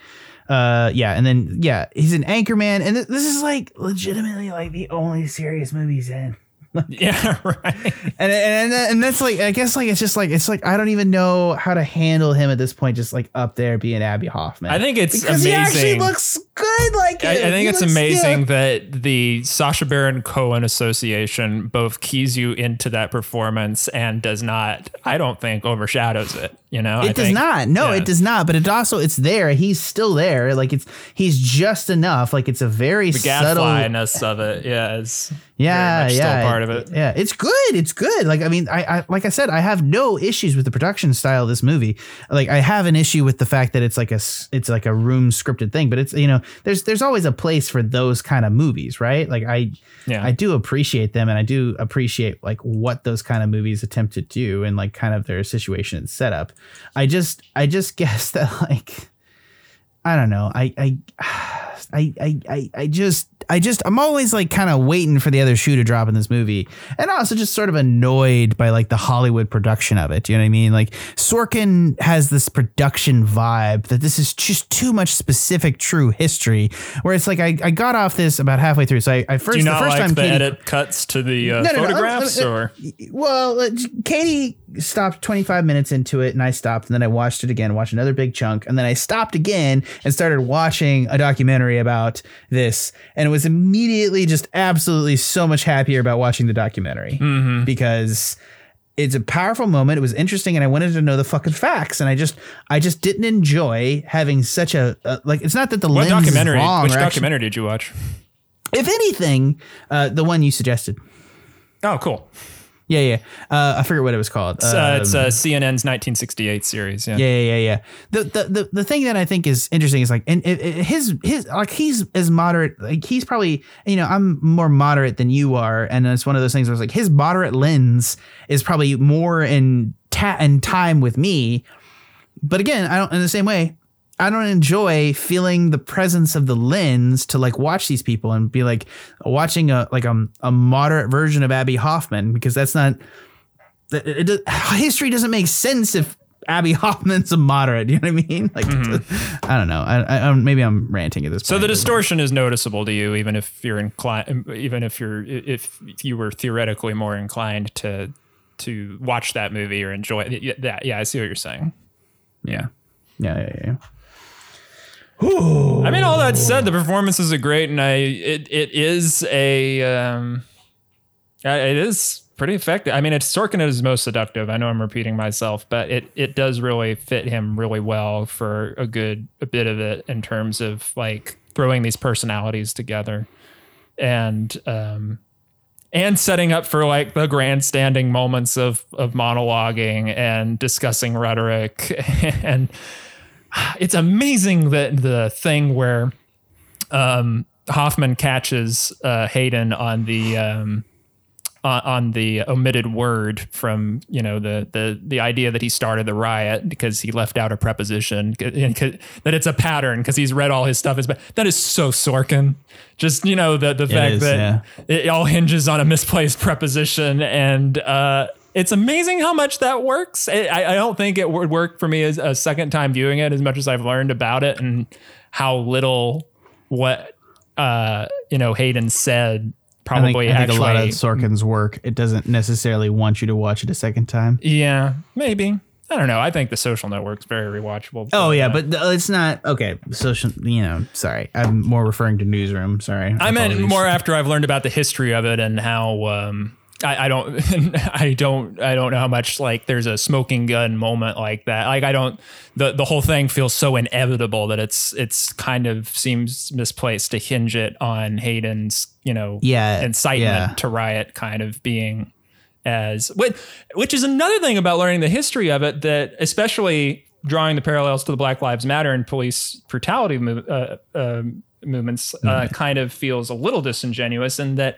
Uh, yeah, and then yeah, he's an Anchorman, and th- this is like legitimately like the only serious movie he's in. Yeah, right. And and and that's like I guess like it's just like it's like I don't even know how to handle him at this point. Just like up there being Abbie Hoffman. I think it's because he actually amazing. looks good. Like I, I think it's looks- amazing yeah. that the Sacha Baron Cohen Association both keys you into that performance and does not, I don't think, overshadows it. You know, I It does think- not. No, yeah. it does not. But it also it's there. He's still there. Like it's he's just enough. Like it's a very The subtle. gadflyness of it, yeah, is Yeah, yeah, still part of it. Yeah, it's good. It's good. Like I mean, I, I like I said, I have no issues with the production style of this movie. Like I have an issue with the fact that it's like a it's like a room scripted thing. But it's you know, there's there's always a place for those kind of movies, right? Like I Yeah. I do appreciate them, and I do appreciate like what those kind of movies attempt to do, and like kind of their situation and setup. I just I just guess that like I don't know. I I I I I, I just I just I'm always like kind of waiting for the other shoe to drop in this movie. And also just sort of annoyed by like the Hollywood production of it. Do you know what I mean? Like Sorkin has this production vibe that this is just too much specific true history. Where it's like I, I got off this about halfway through. So I, I first Do you the first like time the Katie- edit cuts to the uh, No, no, no, photographs, uh, or well, uh, Katie stopped 25 minutes into it and I stopped and then I watched it again, watched another big chunk, and then I stopped again and started watching a documentary about this and it was immediately just absolutely so much happier about watching the documentary because it's a powerful moment. It was interesting and I wanted to know the fucking facts and I just I just didn't enjoy having such a, a like it's not that the what lens documentary? is wrong Which or actually- documentary did you watch? if anything, uh, the one you suggested. Oh, cool. Yeah, yeah. Uh, I forget what it was called. It's, uh, it's Um, uh, CNN's 1968 series. Yeah. Yeah, yeah, yeah, yeah. The, the the the thing that I think is interesting is like, and it, it- his his like he's as moderate. Like he's probably you know I'm more moderate than you are, and it's one of those things where it's like his moderate lens is probably more in ta- in time with me. But again, I don't in the same way. I don't enjoy feeling the presence of the lens to like watch these people and be like watching a like a, a moderate version of Abbie Hoffman because that's not it, it, history doesn't make sense if Abbie Hoffman's a moderate. You know what I mean? Like, mm-hmm. I don't know. I, I, maybe I'm ranting at this point. So the distortion is noticeable to you, even if you're inclined, even if you're, if you were theoretically more inclined to to watch that movie or enjoy it. That. Yeah, I see what you're saying. yeah, yeah, yeah, yeah. I mean, all that said, the performances are great, and I it it is a um, it is pretty effective. I mean, it's Sorkin his most seductive. I know I'm repeating myself, but it it does really fit him really well for a good a bit of it in terms of like throwing these personalities together and um and setting up for like the grandstanding moments of of monologuing and discussing rhetoric and it's amazing that the thing where um, Hoffman catches uh, Hayden on the um, on, the omitted word from you know the the the idea that he started the riot because he left out a preposition that it's a pattern because he's read all his stuff is but that is so Sorkin just you know the the fact is, that yeah. it all hinges on a misplaced preposition and uh it's amazing how much that works. I, I I don't think it would work for me as a second time viewing it as much as I've learned about it and how little what uh you know Hayden said I think, probably I think a lot of Sorkin's work, it doesn't necessarily want you to watch it a second time. yeah maybe I don't know. I think the Social Network's very rewatchable. Oh yeah, but it's not okay. Social, you know. Sorry, I'm more referring to newsroom. Sorry, I meant Apologies. more after I've learned about the history of it and how um, I, I don't I don't I don't know how much like there's a smoking gun moment like that. Like I don't the the whole thing feels so inevitable that it's it's kind of seems misplaced to hinge it on Hayden's you know Yeah, incitement yeah. to riot kind of being as which, which is another thing about learning the history of it that especially drawing the parallels to the Black Lives Matter and police brutality move, uh, uh, movements uh, kind of feels a little disingenuous in that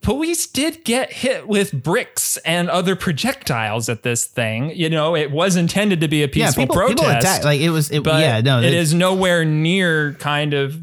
police did get hit with bricks and other projectiles at this thing. You know, it was intended to be a yeah, peaceful people, protest. people attack like it was. It, but yeah, no, it it- is nowhere near kind of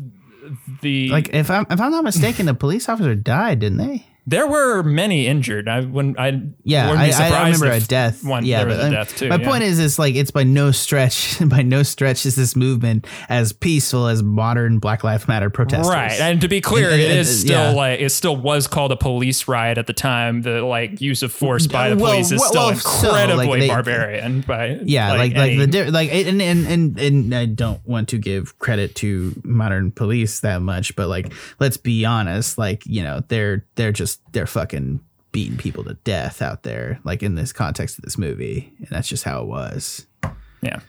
the Like if I'm if I'm not mistaken, the police officer died, didn't they? There were many injured. I when I Yeah, wouldn't I, I remember a death. One, yeah, there was but a um, death too. my yeah. point is, it's like it's by no stretch, by no stretch is this movement as peaceful as modern Black Lives Matter protesters. right. And to be clear, it is and- still yeah. like it still was called a police riot at the time. The like use of force by the Well, police is well, still well, so, like, incredibly they- barbarian. By Yeah, like like, any- the like and, and and and I don't want to give credit to modern police that much, but like let's be honest, like you know they're they're just they're fucking beating people to death out there, like in this context of this movie, and that's just how it was. yeah,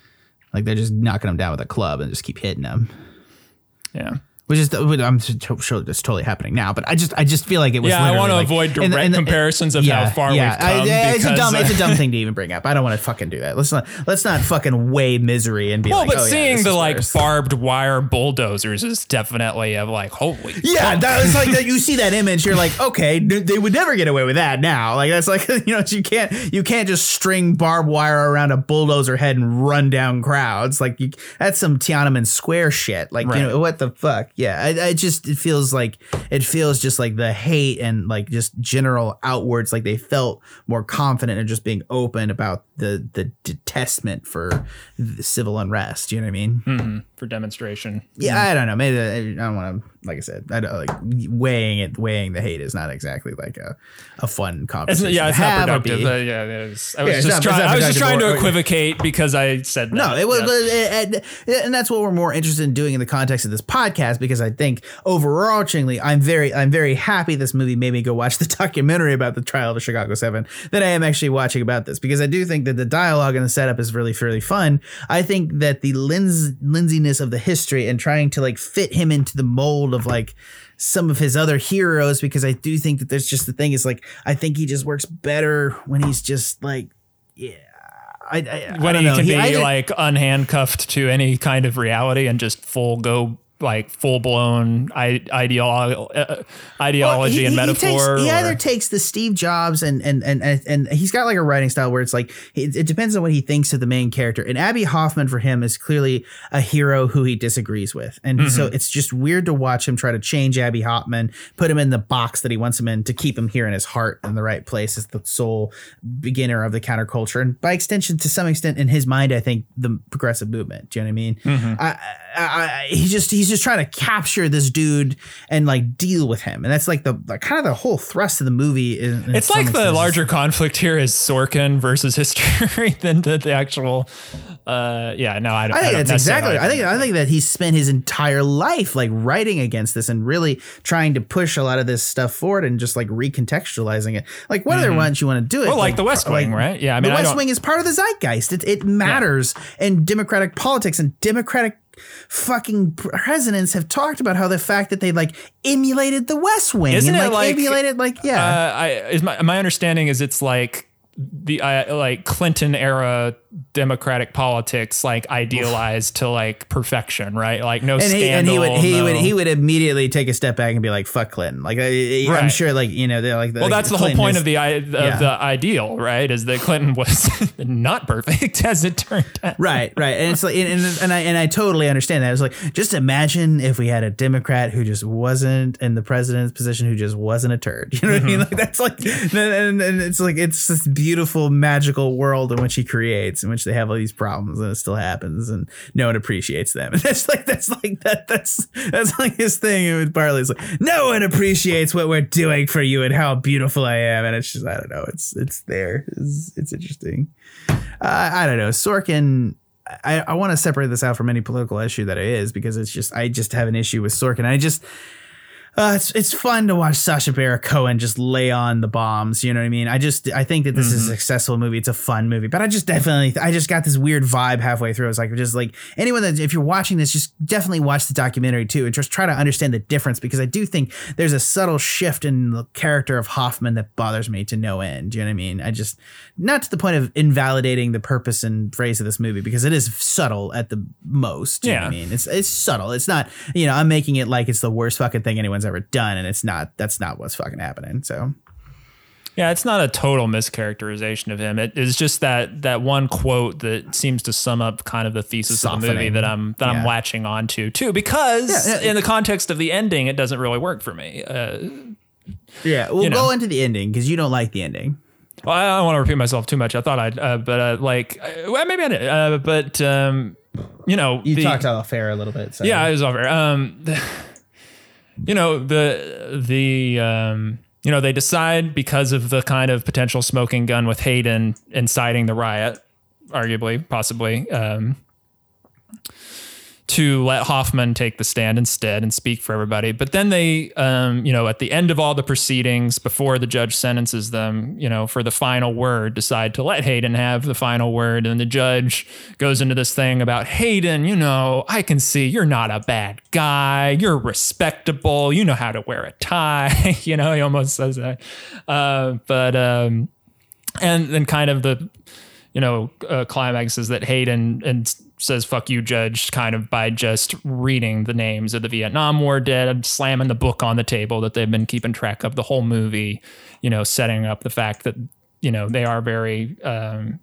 Like they're just knocking them down with a club and just keep hitting them. yeah. Which is I'm sure that's totally happening now. But I just I just feel like it was. Yeah, I want to like- avoid direct and- comparisons of how far we've come. I- yeah, it's a dumb it's a dumb thing to even bring up. I don't want to fucking do that. Let's not let's not fucking weigh misery and be Well, like. but oh, seeing this the like worse. barbed wire bulldozers is definitely of like holy. Yeah, that was like that. You see that image, you're like, okay, they would never get away with that now. Like that's like you know you can't you can't just string barbed wire around a bulldozer head and run down crowds. Like you, that's some Tiananmen Square shit. Like Right. you know what the fuck? Yeah, I, I just it feels like it feels just like the hate and like just general outwards. Like they felt more confident and just being open about the the detestment for the civil unrest. You know what I mean? Mhm, for demonstration. Yeah, I don't know. Maybe I don't want to. Like I said, I don't like weighing it. Weighing the hate is not exactly like a, a fun It's, conversation. yeah, it's not productive. Uh, yeah, it is. I was Yeah, just trying. I was just trying to equivocate because I said that. No, it was, yeah. it- and that's what we're more interested in doing in the context of this podcast because I think overarchingly, I'm very, I'm very happy this movie made me go watch the documentary about the trial of the Chicago Seven that I am actually watching about this because I do think that the dialogue and the setup is really, really fun. I think that the lens, of the history and trying to like fit him into the mold of like some of his other heroes because I do think that there's just the thing is like I think he just works better when he's just like yeah. I, I, I when don't he know. can be I- like unhandcuffed to any kind of reality and just full go like full blown ideolo- uh, ideology Well, and he, metaphor. He, takes, he either takes the Steve Jobs and and and and, and he's got like a writing style where it's like it, it depends on what he thinks of the main character. And Abbie Hoffman for him is clearly a hero who he disagrees with, and Mm-hmm. so it's just weird to watch him try to change Abbie Hoffman, put him in the box that he wants him in to keep him here in his heart in the right place as the sole beginner of the counterculture, and by extension, to some extent, in his mind, I think the progressive movement. Do you know what I mean? Mm-hmm. I, I, I, he just he's just trying to capture this dude and like deal with him, and that's like the like, kind of the whole thrust of the movie. In, in It's like the extent. larger conflict here is Sorkin versus history than the, the actual. Uh, yeah, no, I don't. I think don't that's exactly. I think I think that he spent his entire life like writing against this and really trying to push a lot of this stuff forward and just like recontextualizing it. Like what other ones you want to do it? Well, like The West Wing, right? Yeah, I mean, the West Wing is part of the zeitgeist. It it matters, in democratic politics and democratic fucking presidents have talked about how the fact that they like emulated the West Wing Isn't and it like, like- emulated like yeah. Uh, I is my my understanding is it's like the uh, like Clinton era democratic politics like idealized to like perfection, right? Like no and he, and he would he no- would he would immediately take a step back and be like fuck Clinton like I, I'm sure like you know they're like well, that's the whole point is- of the of yeah. the ideal, right? Is that Clinton was not perfect as it turned out. right right and it's like and, and, I and I totally understand that it's like just imagine if we had a Democrat who just wasn't in the president's position who just wasn't a turd you know what I mean mm-hmm. like that's like and, and, and it's like it's this beautiful, magical world in which he creates, in which they have all these problems, and it still happens, and no one appreciates them. And that's like that's like that that's that's like his thing. And Bartlet is like, no one appreciates what we're doing for you and how beautiful I am, and it's just I don't know. It's it's there. It's, it's interesting. Uh, I don't know. Sorkin. I, I want to separate this out from any political issue that it is because it's just I just have an issue with Sorkin. I just uh, it's it's fun to watch Sacha Baron Cohen just lay on the bombs. You know what I mean? I just I think that this is a successful movie. It's a fun movie, but I just definitely I just got this weird vibe halfway through. It's like just like anyone that if you're watching this, just definitely watch the documentary too, and just try to understand the difference because I do think there's a subtle shift in the character of Hoffman that bothers me to no end. You know what I mean? I just not to the point of invalidating the purpose and phrase of this movie because it is subtle at the most. You know what I mean? It's it's subtle. It's not you know I'm making it like it's the worst fucking thing anyone's ever done, and it's not. That's not what's fucking happening. So Yeah, it's not a total mischaracterization of him. It is just that that one quote that seems to sum up kind of the thesis of the movie that I'm that I'm Yeah. latching onto too. Because Yeah, yeah. in the context of the ending, it doesn't really work for me. Uh, yeah, we'll You know. go into the ending because you don't like the ending. well, I don't want to repeat myself too much. I thought I'd, uh, but uh, like, uh, well, maybe I did. Uh, but um, you know, You the- talked off air a little bit. So. Yeah, it was over. Um, the- you know the the um, you know they decide because of the kind of potential smoking gun with Hayden inciting the riot, arguably, possibly. Um, to let Hoffman take the stand instead and speak for everybody. But then they, um, you know, at the end of all the proceedings, before the judge sentences them, you know, for the final word, decide to let Hayden have the final word. And the judge goes into this thing about Hayden, you know, I can see you're not a bad guy. You're respectable. You know how to wear a tie. you know, he almost says that. Uh, but, um, and then kind of the you know uh, climax is that Hayden and says "fuck you, judge" kind of by just reading the names of the Vietnam War dead, slamming the book on the table that they've been keeping track of the whole movie. You know, setting up the fact that you know they are very um,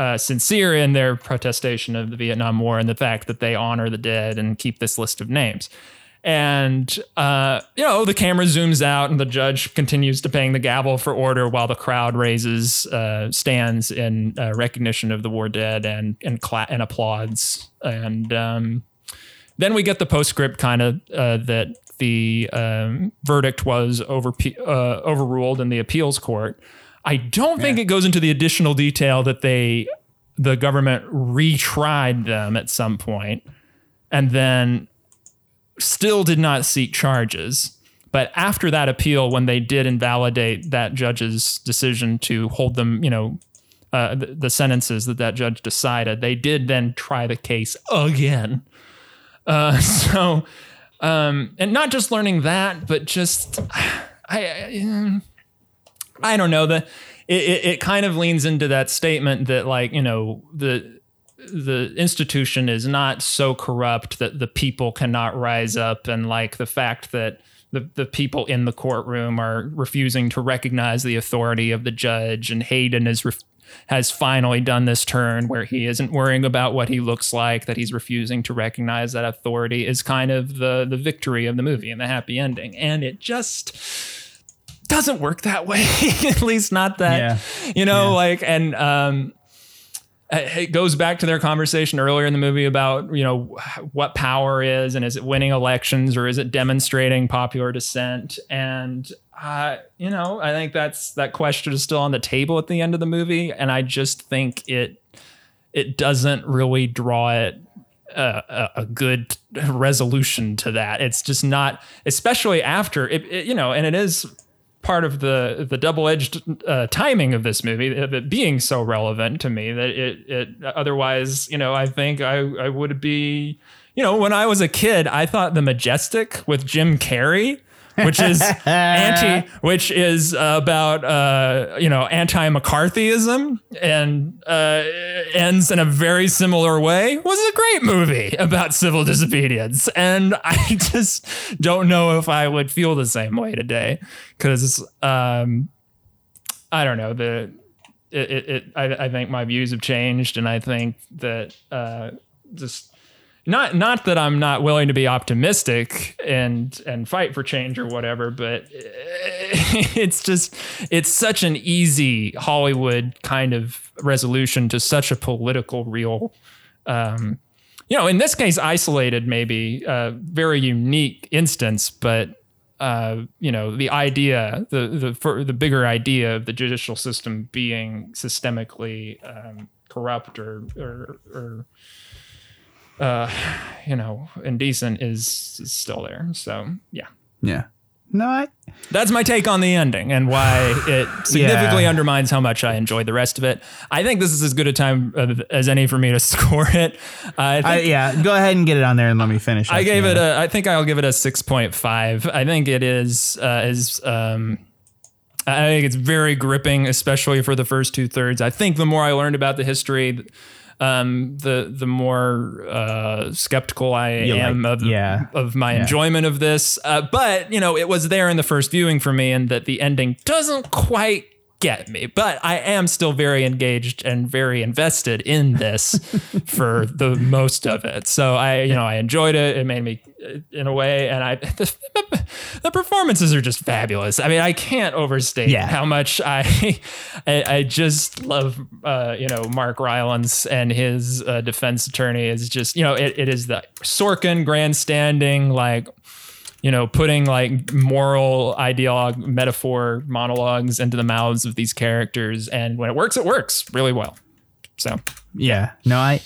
uh, sincere in their protestation of the Vietnam War and the fact that they honor the dead and keep this list of names. And, uh, you know, the camera zooms out and the judge continues to bang the gavel for order while the crowd raises, uh, stands in uh, recognition of the war dead and, and, cla- and applauds. And um, then we get the postscript kind of uh, that the um, verdict was over, uh, overruled in the appeals court. I don't think it goes into the additional detail that they, the government retried them at some point and then still did not seek charges. But after that appeal, when they did invalidate that judge's decision to hold them, you know, uh, the, the sentences that that judge decided, they did then try the case again. Uh, so, um, and not just learning that, but just I, I, I don't know the it, it, it kind of leans into that statement that like you know the the institution is not so corrupt that the people cannot rise up and like the fact that the, the people in the courtroom are refusing to recognize the authority of the judge and Hayden is ref- has finally done this turn where he isn't worrying about what he looks like that he's refusing to recognize that authority is kind of the the victory of the movie and the happy ending and it just doesn't work that way at least not that Yeah. you know like and um it goes back to their conversation earlier in the movie about you know what power is and is it winning elections or is it demonstrating popular dissent? And uh, you know i think that's that question is still on the table at the end of the movie. And i just think it it doesn't really draw it a, a, a good resolution to that. It's just not especially after it, it you know and it is part of the the double edged uh, timing of this movie of it being so relevant to me that it it otherwise you know I think I I would be you know when I was a kid I thought the majestic with Jim Carrey which is anti which is about uh you know anti-McCarthyism and uh ends in a very similar way. Was a great movie about civil disobedience. And I just don't know if I would feel the same way today because um I don't know the it, it, it I, I think my views have changed and I think that uh just not not that I'm not willing to be optimistic and and fight for change or whatever, but it's just it's such an easy Hollywood kind of resolution to such a political real um, you know, in this case, isolated, maybe a very unique instance, but uh, you know, the idea, the the for the bigger idea of the judicial system being systemically um, corrupt or or, or uh, you know, indecent is, is still there. So yeah. Yeah. No, I, That's my take on the ending and why it significantly Yeah. undermines how much I enjoyed the rest of it. I think this is as good a time as any for me to score it. I think I yeah. Go ahead and get it on there and let me finish. I gave it a. I think I'll give it a six point five. I think it is uh, is. Um, I think it's very gripping, especially for the first two thirds. I think the more I learned about the history, um, the the more uh, skeptical I You am like- of yeah. of my enjoyment of this. Uh, but you know, it was there in the first viewing for me, and that the ending doesn't quite get me. But I am still very engaged and very invested in this for the most of it. So I, you know, I enjoyed it. It made me, uh, in a way, and I the, the performances are just fabulous. I mean, I can't overstate Yeah. how much I, I, I just love, uh, you know, Mark Rylance and his uh, defense attorney is just, you know, it, it is the Sorkin grandstanding, like, you know, putting like moral ideologue, metaphor monologues into the mouths of these characters, and when it works, it works really well. So Yeah. No, I,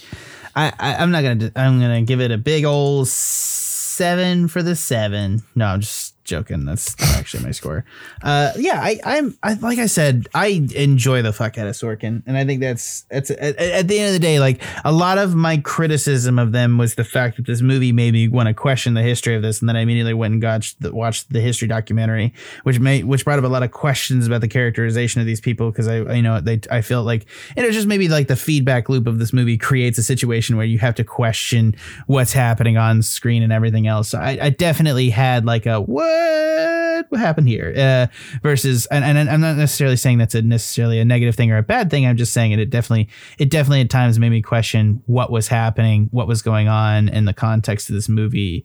I, I I'm not gonna. I'm gonna give it a big old seven for the seven. No, I'm just joking. That's actually my score. Uh, yeah, I, I'm, I, like I said, I enjoy the fuck out of Sorkin, and I think that's that's at, at the end of the day, like a lot of my criticism of them was the fact that this movie made me want to question the history of this, and then I immediately went and watched the, watched the history documentary, which made which brought up a lot of questions about the characterization of these people because I, I you know they I felt like it was just maybe like the feedback loop of this movie creates a situation where you have to question what's happening on screen and everything else. So I, I definitely had like a what what happened here uh, versus and, and I'm not necessarily saying that's a necessarily a negative thing or a bad thing. I'm just saying it. It definitely it definitely at times made me question what was happening, what was going on in the context of this movie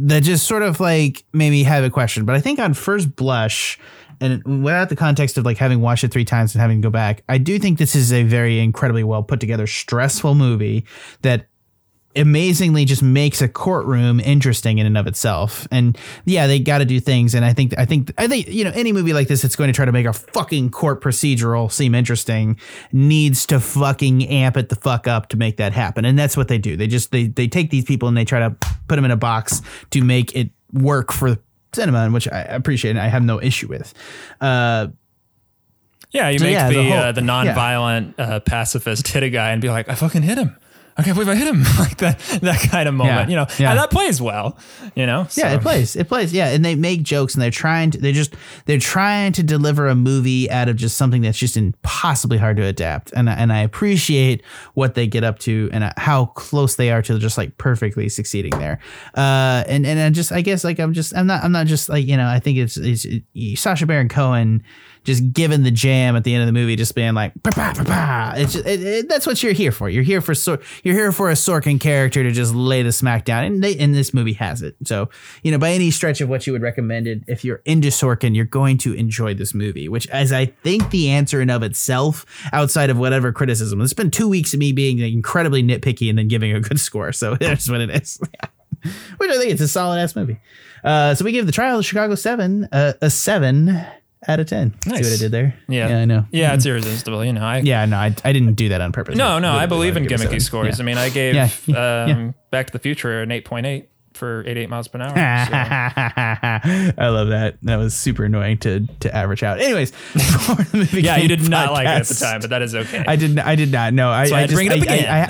that just sort of like made me have a question. But I think on first blush, and without the context of like having watched it three times and having to go back, I do think this is a very incredibly well put together, stressful movie that amazingly just makes a courtroom interesting in and of itself. And yeah, they got to do things. And I think, I think, I think, you know, any movie like this that's going to try to make a fucking court procedural seem interesting needs to fucking amp it the fuck up to make that happen. And that's what they do. They just, they, they take these people and they try to put them in a box to make it work for cinema, which I appreciate and I have no issue with. Uh, yeah, you So, make yeah, the the whole- uh, the nonviolent uh, pacifist hit a guy and be like, I fucking hit him. I can't believe I hit him. like that that kind of moment. Yeah, You know, yeah. and that plays well. You know, Yeah, it plays. It plays. Yeah, and they make jokes and they're trying to they just they're trying to deliver a movie out of just something that's just impossibly hard to adapt. And I- and I appreciate what they get up to and how close they are to just like perfectly succeeding there. Uh and and I just I guess like I'm just I'm not I'm not just like, you know, I think it's it's it, Sacha Baron Cohen just given the jam at the end of the movie, just being like, "Pa, pa, pa, pa." it's just, it, it, that's what you're here for. You're here for Sor- you're here for a Sorkin character to just lay the smack down, and they, and this movie has it. So you know, by any stretch of what you would recommend it, if you're into Sorkin, you're going to enjoy this movie. Which, as I think, the answer in of itself, outside of whatever criticism, it's been two weeks of me being incredibly nitpicky and then giving a good score. So that's what it is. Which I think it's a solid ass movie. Uh, so we give the Trial of Chicago Seven uh, a seven out of ten. See what I did there? Yeah. yeah, I know. Yeah, it's irresistible. You know, I Yeah, no, I, I didn't do that on purpose. no, no, I believe in wanted to give it a gimmicky scores. I mean, I gave Yeah. um, Back to the Future an eight point eight for eighty eight miles per hour. so- I love that. That was super annoying to to average out. Anyways, for the movie yeah, you did not like it at the time, but that is okay. I did. I did not. No, I, why I I just, bring it up I, again. I,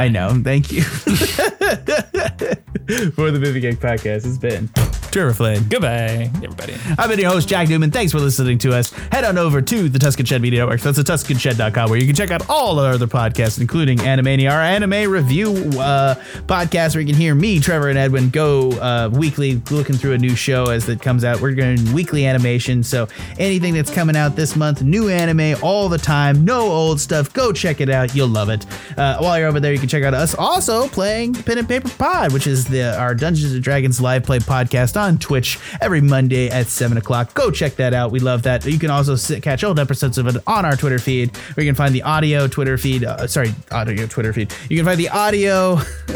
I, I know. Thank you for the movie gang podcast. It's been. Trevor Flynn. Goodbye, everybody. I've been your host, Jack Newman. Thanks for listening to us. Head on over to the Tuscan Shed Media Network. That's the TuscanShed.com, where you can check out all our other podcasts, including Animania, our anime review uh, podcast, where you can hear me, Trevor, and Edwin go uh, weekly looking through a new show as it comes out. We're going weekly animation. So anything that's coming out this month, new anime all the time, no old stuff. Go check it out. You'll love it. Uh, while you're over there, you can check out us also playing Pen and Paper Pod, which is the our Dungeons and Dragons live play podcast on Twitch every Monday at 7 o'clock. Go check that out. We love that. You can also sit, catch old episodes of it on our Twitter feed, where you can find the audio Twitter feed. Uh, sorry, audio Twitter feed. You can find the audio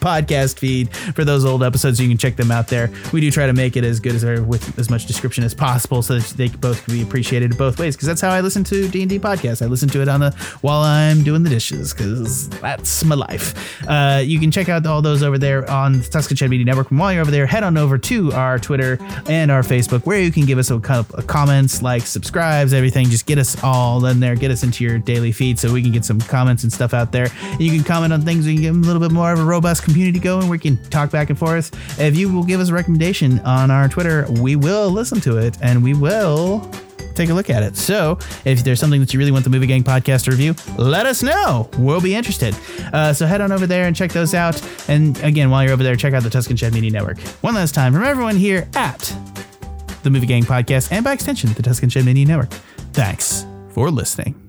podcast feed for those old episodes. You can check them out there. We do try to make it as good as with as much description as possible, so that they both can be appreciated both ways. Because that's how I listen to D and D podcasts. I listen to it on the while I'm doing the dishes, because that's my life. Uh, you can check out all those over there on the Tuscan Media Network. And while you're over there, head on over to our Twitter and our Facebook, where you can give us a of comments, like, subscribes, everything. Just get us all in there, get us into your daily feed, so we can get some comments and stuff out there. You can comment on things. We can get a little bit more of a robust community going. We can talk back and forth. If you will give us a recommendation on our Twitter, we will listen to it and we will take a look at it. So, if there's something that you really want the Movie Gang podcast to review, let us know. We'll be interested. Uh, so, head on over there and check those out. And again, while you're over there, check out the Tuscan Shed Media Network. One last time from everyone here at the Movie Gang podcast and by extension, the Tuscan Shed Media Network. Thanks for listening.